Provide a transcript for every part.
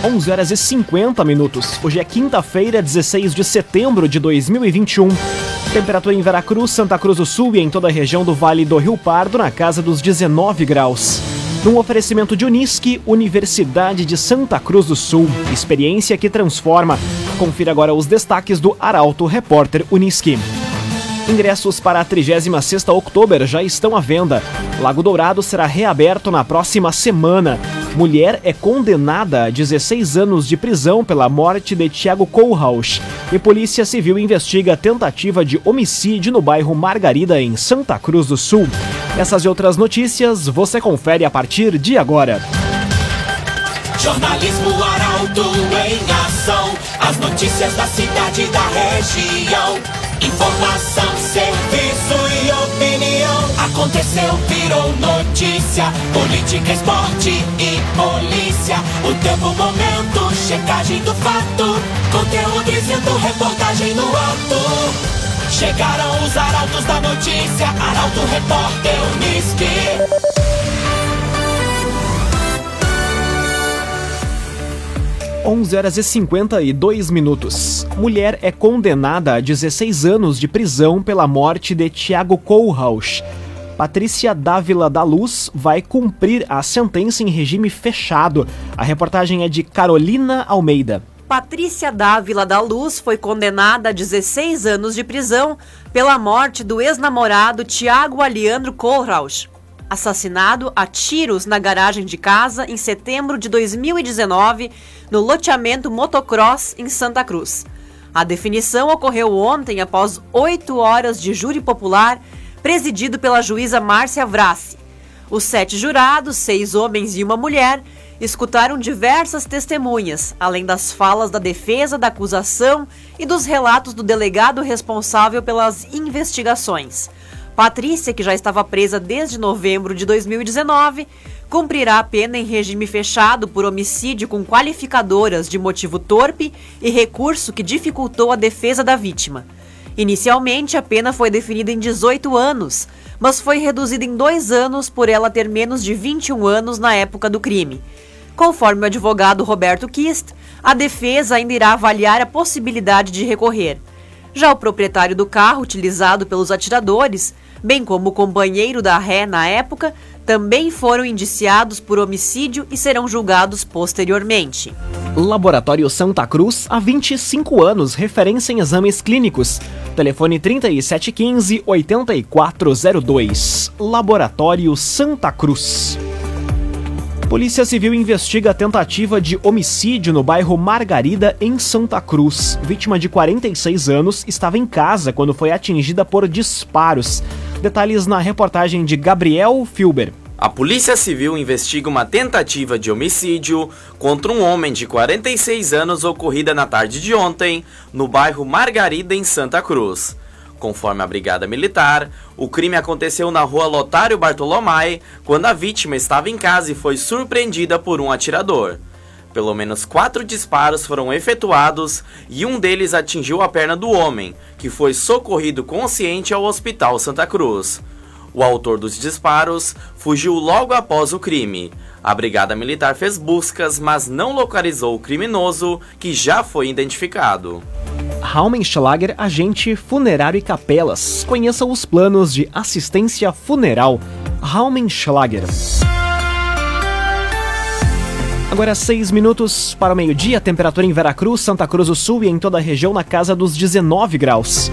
11 horas e 50 minutos. Hoje é quinta-feira, 16 de setembro de 2021. Temperatura em Veracruz, Santa Cruz do Sul e em toda a região do Vale do Rio Pardo na casa dos 19 graus. Num oferecimento de Unisque, Universidade de Santa Cruz do Sul. Experiência que transforma. Confira agora os destaques do Arauto Repórter Unisque. Ingressos para a 36ª Outubro já estão à venda. Lago Dourado será reaberto na próxima semana. Mulher é condenada a 16 anos de prisão pela morte de Tiago Kohlhaus. E Polícia Civil investiga tentativa de homicídio no bairro Margarida, em Santa Cruz do Sul. Essas e outras notícias você confere a partir de agora. Jornalismo Arauto em ação. As notícias da cidade da região. Informação, serviço e opinião. Aconteceu, virou notícia. Política, esporte e polícia. O tempo, momento, checagem do fato. Conteúdo dizendo, reportagem no ato. Chegaram os arautos da notícia. Arauto, repórter, Unisque. 11 horas e 52 minutos. Mulher é condenada a 16 anos de prisão pela morte de Tiago Kohlhaus. Patrícia Dávila da Luz vai cumprir a sentença em regime fechado. A reportagem é de Carolina Almeida. Patrícia Dávila da Luz foi condenada a 16 anos de prisão pela morte do ex-namorado Tiago Aliandro Kohlhaus, assassinado a tiros na garagem de casa em setembro de 2019 no loteamento Motocross em Santa Cruz. A definição ocorreu ontem após oito horas de júri popular presidido pela juíza Márcia Vrassi. Os sete jurados, seis homens e uma mulher, escutaram diversas testemunhas, além das falas da defesa, da acusação e dos relatos do delegado responsável pelas investigações. Patrícia, que já estava presa desde novembro de 2019, cumprirá a pena em regime fechado por homicídio com qualificadoras de motivo torpe e recurso que dificultou a defesa da vítima. Inicialmente, a pena foi definida em 18 anos, mas foi reduzida em dois anos por ela ter menos de 21 anos na época do crime. Conforme o advogado Roberto Kist, a defesa ainda irá avaliar a possibilidade de recorrer. Já o proprietário do carro utilizado pelos atiradores, bem como o companheiro da ré na época, também foram indiciados por homicídio e serão julgados posteriormente. Laboratório Santa Cruz, há 25 anos, referência em exames clínicos. Telefone 3715-8402. Laboratório Santa Cruz. Polícia Civil investiga a tentativa de homicídio no bairro Margarida, em Santa Cruz. Vítima de 46 anos estava em casa quando foi atingida por disparos. Detalhes na reportagem de Gabriel Filber. A Polícia Civil investiga uma tentativa de homicídio contra um homem de 46 anos ocorrida na tarde de ontem, no bairro Margarida, em Santa Cruz. Conforme a Brigada Militar, o crime aconteceu na rua Lotário Bartolomai, quando a vítima estava em casa e foi surpreendida por um atirador. Pelo menos quatro disparos foram efetuados e um deles atingiu a perna do homem, que foi socorrido consciente ao Hospital Santa Cruz. O autor dos disparos fugiu logo após o crime. A Brigada Militar fez buscas, mas não localizou o criminoso, que já foi identificado. Raumenschlager, agente funerário e capelas. Conheça os planos de assistência funeral. Raumenschlager. Agora seis minutos para o meio-dia, temperatura em Veracruz, Santa Cruz do Sul e em toda a região na casa dos 19 graus.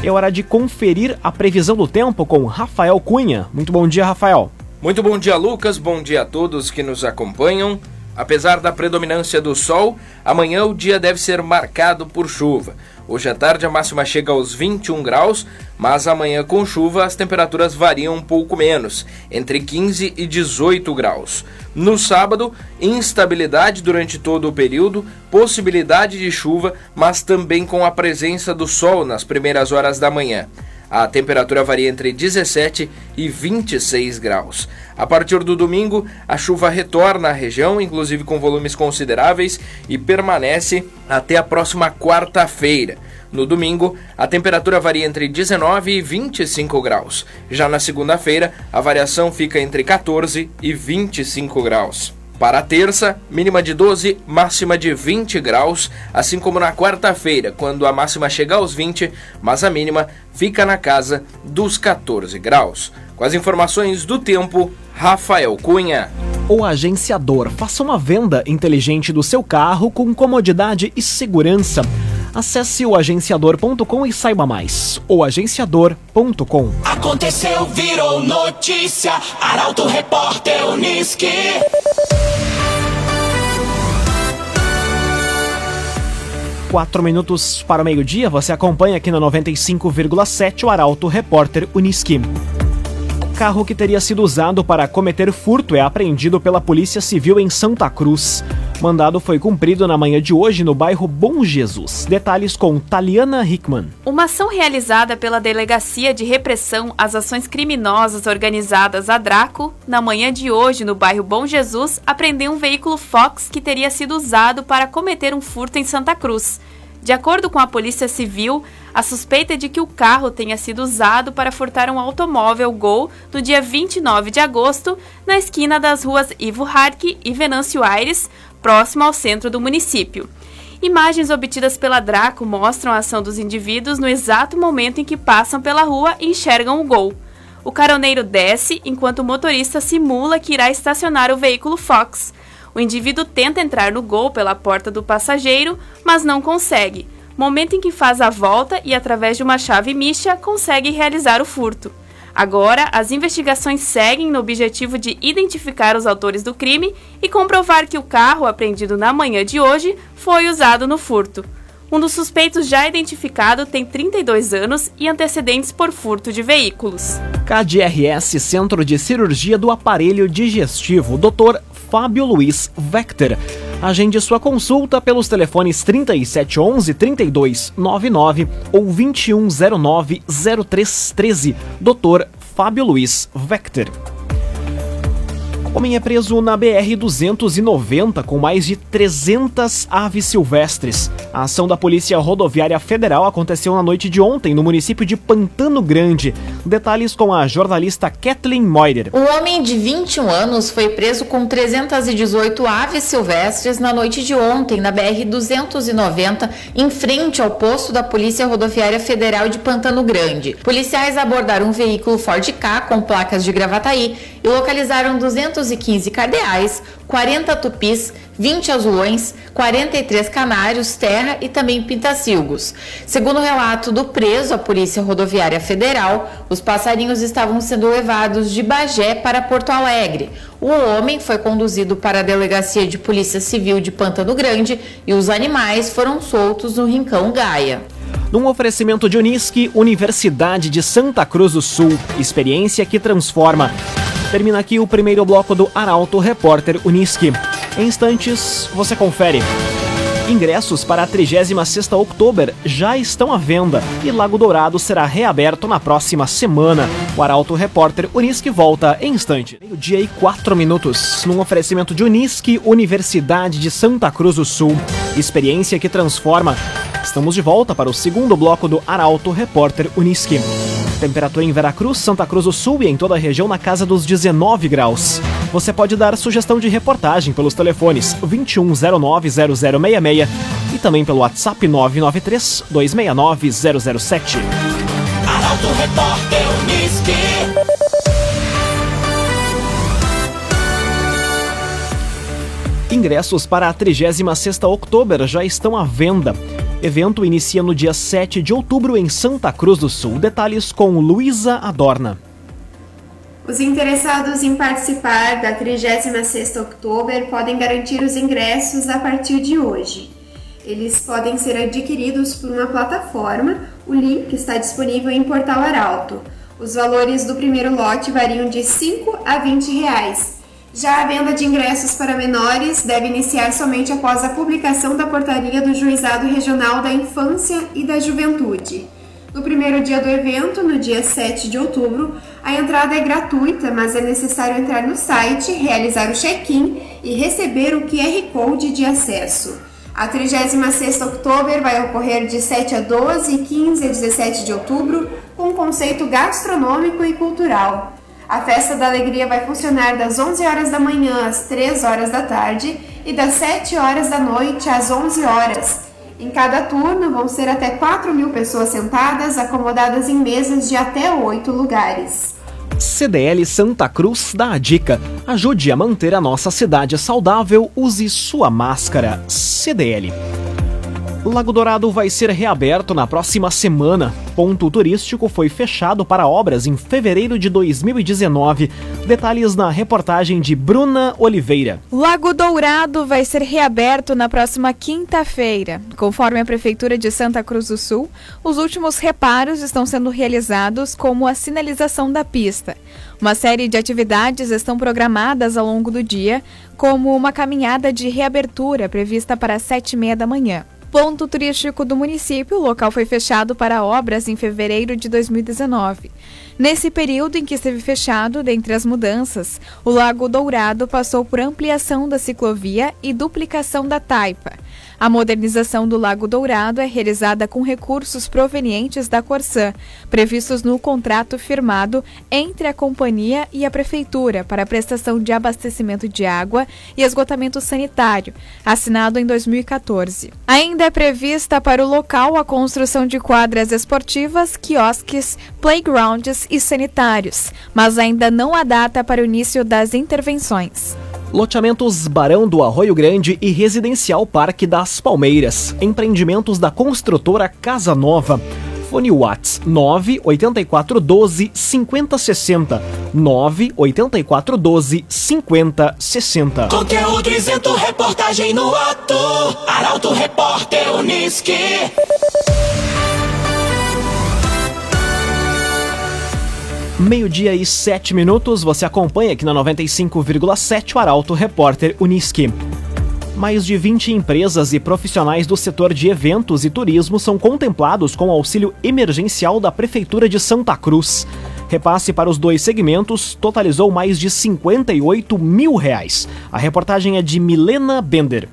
É hora de conferir a previsão do tempo com Rafael Cunha. Muito bom dia, Rafael. Muito bom dia, Lucas. Bom dia a todos que nos acompanham. Apesar da predominância do sol, amanhã o dia deve ser marcado por chuva. Hoje à tarde a máxima chega aos 21 graus, mas amanhã com chuva as temperaturas variam um pouco menos, entre 15 e 18 graus. No sábado, instabilidade durante todo o período, possibilidade de chuva, mas também com a presença do sol nas primeiras horas da manhã. A temperatura varia entre 17 e 26 graus. A partir do domingo, a chuva retorna à região, inclusive com volumes consideráveis, e permanece até a próxima quarta-feira. No domingo, a temperatura varia entre 19 e 25 graus. Já na segunda-feira, a variação fica entre 14 e 25 graus. Para a terça, mínima de 12, máxima de 20 graus, assim como na quarta-feira, quando a máxima chega aos 20, mas a mínima fica na casa dos 14 graus. Com as informações do tempo, Rafael Cunha. O agenciador faça uma venda inteligente do seu carro com comodidade e segurança. Acesse o agenciador.com e saiba mais. Oagenciador.com. Aconteceu, virou notícia. Arauto Repórter Uniski. Quatro minutos para o meio-dia, você acompanha aqui no 95,7 o Arauto Repórter Uniski. O carro que teria sido usado para cometer furto é apreendido pela Polícia Civil em Santa Cruz. Mandado foi cumprido na manhã de hoje no bairro Bom Jesus. Detalhes com Taliana Hickman. Uma ação realizada pela Delegacia de Repressão às Ações Criminosas Organizadas a Draco, na manhã de hoje no bairro Bom Jesus, apreendeu um veículo Fox que teria sido usado para cometer um furto em Santa Cruz. De acordo com a Polícia Civil, a suspeita é de que o carro tenha sido usado para furtar um automóvel Gol no dia 29 de agosto, na esquina das ruas Ivo Harque e Venâncio Aires, próximo ao centro do município. Imagens obtidas pela Draco mostram a ação dos indivíduos no exato momento em que passam pela rua e enxergam o Gol. O caroneiro desce enquanto o motorista simula que irá estacionar o veículo Fox. O indivíduo tenta entrar no Gol pela porta do passageiro, mas não consegue. Momento em que faz a volta e, através de uma chave micha, consegue realizar o furto. Agora, as investigações seguem no objetivo de identificar os autores do crime e comprovar que o carro apreendido na manhã de hoje foi usado no furto. Um dos suspeitos já identificado tem 32 anos e antecedentes por furto de veículos. KDRS Centro de Cirurgia do Aparelho Digestivo, Dr. Fábio Luiz Vector. Agende sua consulta pelos telefones 3711 3299 ou 2109 0313. Dr. Fábio Luiz Vector. Homem é preso na BR-290 com mais de 300 aves silvestres. A ação da Polícia Rodoviária Federal aconteceu na noite de ontem no município de Pantano Grande. Detalhes com a jornalista Kathleen Moider. O homem de 21 anos foi preso com 318 aves silvestres na noite de ontem na BR-290, em frente ao posto da Polícia Rodoviária Federal de Pantano Grande. Policiais abordaram um veículo Ford K com placas de Gravataí e localizaram 200 215 cardeais, 40 tupis, 20 azulões, 43 canários, terra e também pintacilgos. Segundo o relato do preso à Polícia Rodoviária Federal, os passarinhos estavam sendo levados de Bagé para Porto Alegre. O homem foi conduzido para a Delegacia de Polícia Civil de Pantano Grande e os animais foram soltos no Rincão Gaia. Num oferecimento de Unisque, Universidade de Santa Cruz do Sul, experiência que transforma. Termina aqui o primeiro bloco do Arauto Repórter Uniski. Em instantes, você confere. Ingressos para a 36ª Outubro já estão à venda e Lago Dourado será reaberto na próxima semana. O Arauto Repórter Unisque volta em instante. Meio-dia e quatro minutos, num oferecimento de Unisque, Universidade de Santa Cruz do Sul. Experiência que transforma. Estamos de volta para o segundo bloco do Arauto Repórter Unisque. Temperatura em Veracruz, Santa Cruz do Sul e em toda a região na casa dos 19 graus. Você pode dar sugestão de reportagem pelos telefones 2109-0066 e também pelo WhatsApp 993-269-007. Arauto Repórter Uniski. Ingressos para a 36ª Outubro já estão à venda. Evento inicia no dia 7 de outubro em Santa Cruz do Sul. Detalhes com Luísa Adorna. Os interessados em participar da 36ª Outubro podem garantir os ingressos a partir de hoje. Eles podem ser adquiridos por uma plataforma, o link está disponível em Portal Arauto. Os valores do primeiro lote variam de 5 a 20 reais. Já a venda de ingressos para menores deve iniciar somente após a publicação da portaria do Juizado Regional da Infância e da Juventude. No primeiro dia do evento, no dia 7 de outubro, a entrada é gratuita, mas é necessário entrar no site, realizar o check-in e receber o QR Code de acesso. A 36ª Outubro vai ocorrer de 7 a 12 e 15 a 17 de outubro, com conceito gastronômico e cultural. A festa da alegria vai funcionar das 11 horas da manhã às 3 horas da tarde e das 7 horas da noite às 11 horas. Em cada turno vão ser até 4 mil pessoas sentadas, acomodadas em mesas de até 8 lugares. CDL Santa Cruz dá a dica: ajude a manter a nossa cidade saudável, use sua máscara. CDL. Lago Dourado vai ser reaberto na próxima semana. Ponto turístico foi fechado para obras em fevereiro de 2019. Detalhes na reportagem de Bruna Oliveira. Lago Dourado vai ser reaberto na próxima quinta-feira. Conforme a Prefeitura de Santa Cruz do Sul, os últimos reparos estão sendo realizados, como a sinalização da pista. Uma série de atividades estão programadas ao longo do dia, como uma caminhada de reabertura prevista para as sete e meia da manhã ponto turístico do município, o local foi fechado para obras em fevereiro de 2019. Nesse período em que esteve fechado, dentre as mudanças, o Lago Dourado passou por ampliação da ciclovia e duplicação da taipa. A modernização do Lago Dourado é realizada com recursos provenientes da Corsã, previstos no contrato firmado entre a companhia e a prefeitura para a prestação de abastecimento de água e esgotamento sanitário, assinado em 2014. Ainda é prevista para o local a construção de quadras esportivas, quiosques, playgrounds e sanitários, mas ainda não há data para o início das intervenções. Loteamentos Barão do Arroio Grande e Residencial Parque das Palmeiras. Empreendimentos da construtora Casa Nova. Fone Whats 98412 5060. 98412 5060. Conteúdo isento, reportagem no ato. Arauto Repórter Uniski. Meio-dia e sete minutos, você acompanha aqui na 95,7 o Arauto Repórter Uniski. Mais de 20 empresas e profissionais do setor de eventos e turismo são contemplados com o auxílio emergencial da Prefeitura de Santa Cruz. Repasse para os dois segmentos totalizou mais de 58 mil reais. A reportagem é de Milena Bender.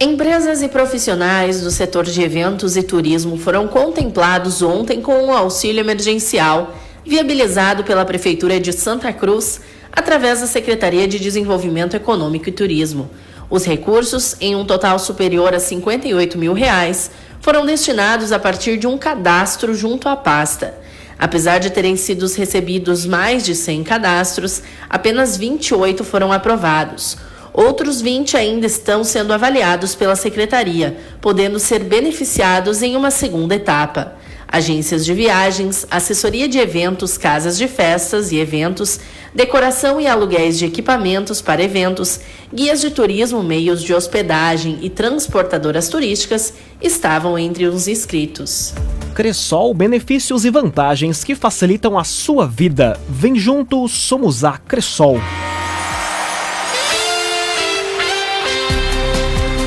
Empresas e profissionais do setor de eventos e turismo foram contemplados ontem com o auxílio emergencial viabilizado pela Prefeitura de Santa Cruz através da Secretaria de Desenvolvimento Econômico e Turismo. Os recursos, em um total superior a 58 mil reais, foram destinados a partir de um cadastro junto à pasta. Apesar de terem sido recebidos mais de 100 cadastros, apenas 28 foram aprovados. Outros 20 ainda estão sendo avaliados pela Secretaria, podendo ser beneficiados em uma segunda etapa agências de viagens, assessoria de eventos, casas de festas e eventos, decoração e aluguéis de equipamentos para eventos, guias de turismo, meios de hospedagem e transportadoras turísticas estavam entre os inscritos. Cressol, benefícios e vantagens que facilitam a sua vida. Vem junto, somos a Cressol.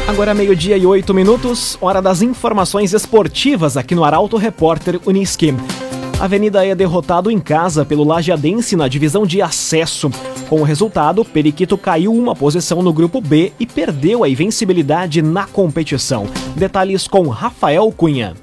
Agora meio-dia e oito minutos, hora das informações esportivas aqui no Arauto Repórter Uniski. A Avenida é derrotado em casa pelo Lajeadense na divisão de acesso. Com o resultado, Periquito caiu uma posição no grupo B e perdeu a invencibilidade na competição. Detalhes com Rafael Cunha.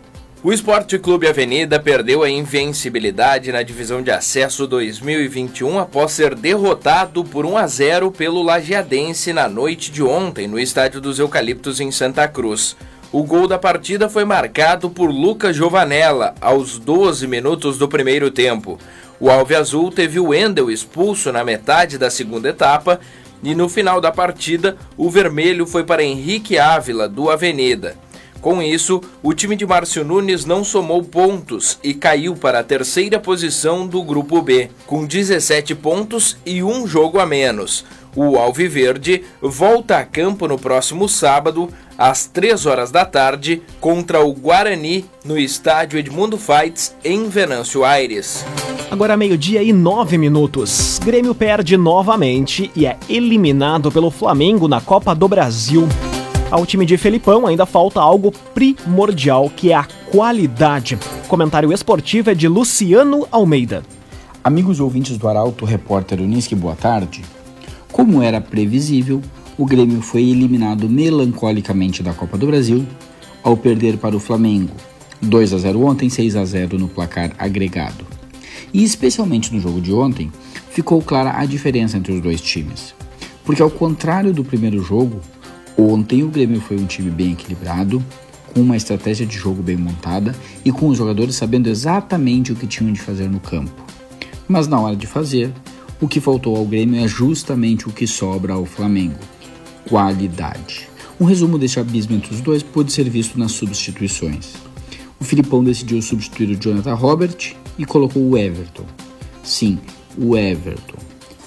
O Esporte Clube Avenida perdeu a invencibilidade na divisão de acesso 2021 após ser derrotado por 1 a 0 pelo Lajeadense na noite de ontem no Estádio dos Eucaliptos em Santa Cruz. O gol da partida foi marcado por Lucas Giovanella aos 12 minutos do primeiro tempo. O Alve Azul teve o Wendel expulso na metade da segunda etapa e no final da partida o vermelho foi para Henrique Ávila do Avenida. Com isso, o time de Márcio Nunes não somou pontos e caiu para a terceira posição do Grupo B, com 17 pontos e um jogo a menos. O Alviverde volta a campo no próximo sábado, às 3 horas da tarde, contra o Guarani, no estádio Edmundo Fights, em Venâncio Aires. Agora meio-dia e nove minutos. Grêmio perde novamente e é eliminado pelo Flamengo na Copa do Brasil. Ao time de Felipão ainda falta algo primordial, que é a qualidade. Comentário esportivo é de Luciano Almeida. Amigos ouvintes do Arauto, repórter Unisque, boa tarde. Como era previsível, o Grêmio foi eliminado melancolicamente da Copa do Brasil ao perder para o Flamengo 2 a 0 ontem, 6 a 0 no placar agregado. E especialmente no jogo de ontem, ficou clara a diferença entre os dois times. Porque, ao contrário do primeiro jogo, ontem o Grêmio foi um time bem equilibrado, com uma estratégia de jogo bem montada e com os jogadores sabendo exatamente o que tinham de fazer no campo. Mas na hora de fazer, o que faltou ao Grêmio é justamente o que sobra ao Flamengo: qualidade. Um resumo deste abismo entre os dois pôde ser visto nas substituições. O Filipão decidiu substituir o Jonathan Robert e colocou o Everton. Sim, o Everton,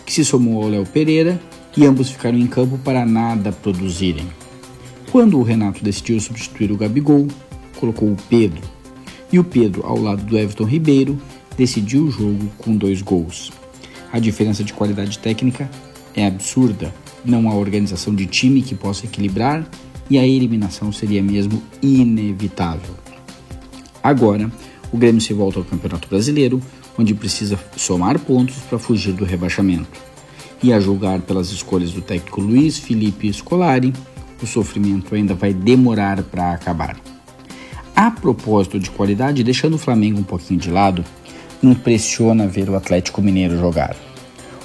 que se somou ao Léo Pereira e ambos ficaram em campo para nada produzirem. Quando o Renato decidiu substituir o Gabigol, colocou o Pedro. E o Pedro, ao lado do Everton Ribeiro, decidiu o jogo com dois gols. A diferença de qualidade técnica é absurda, não há organização de time que possa equilibrar e a eliminação seria mesmo inevitável. Agora, o Grêmio se volta ao Campeonato Brasileiro, onde precisa somar pontos para fugir do rebaixamento. E a julgar pelas escolhas do técnico Luiz Felipe Scolari, o sofrimento ainda vai demorar para acabar. A propósito de qualidade, deixando o Flamengo um pouquinho de lado, impressiona ver o Atlético Mineiro jogar.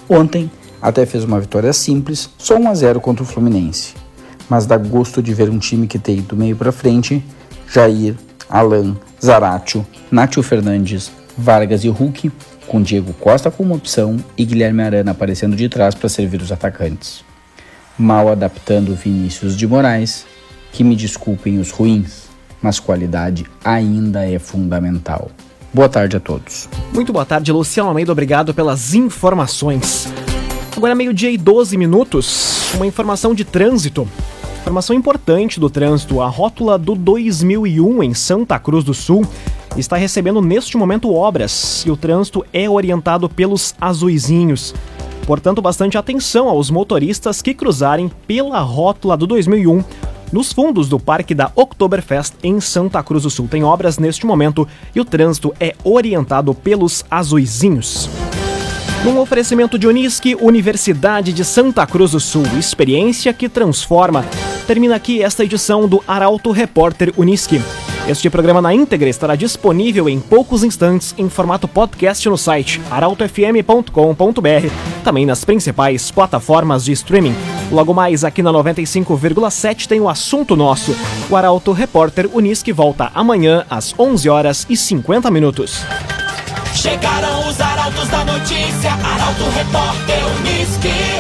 Ontem, até fez uma vitória simples, só 1 a 0 contra o Fluminense. Mas dá gosto de ver um time que tem do meio para frente Jair, Alan, Zaratio, Nátio Fernandes, Vargas e Hulk, com Diego Costa como opção e Guilherme Arana aparecendo de trás para servir os atacantes. Mal adaptando Vinícius de Moraes, que me desculpem os ruins, mas qualidade ainda é fundamental. Boa tarde a todos. Muito boa tarde, Luciano Almeida. Obrigado pelas informações. Agora meio-dia e 12 minutos. Uma informação de trânsito. Informação importante do trânsito: a rótula do 2001 em Santa Cruz do Sul está recebendo neste momento obras e o trânsito é orientado pelos azuizinhos. Portanto, bastante atenção aos motoristas que cruzarem pela rótula do 2001 nos fundos do Parque da Oktoberfest em Santa Cruz do Sul. Tem obras neste momento e o trânsito é orientado pelos azuizinhos. Num oferecimento de Unisque, Universidade de Santa Cruz do Sul, experiência que transforma. Termina aqui esta edição do Arauto Repórter Unisque. Este programa na íntegra estará disponível em poucos instantes em formato podcast no site arautofm.com.br, também nas principais plataformas de streaming. Logo mais aqui na 95,7 tem o assunto nosso. O Arauto Repórter Unisque volta amanhã às 11 horas e 50 minutos. Chegaram os arautos da notícia, Arauto Repórter Unisque.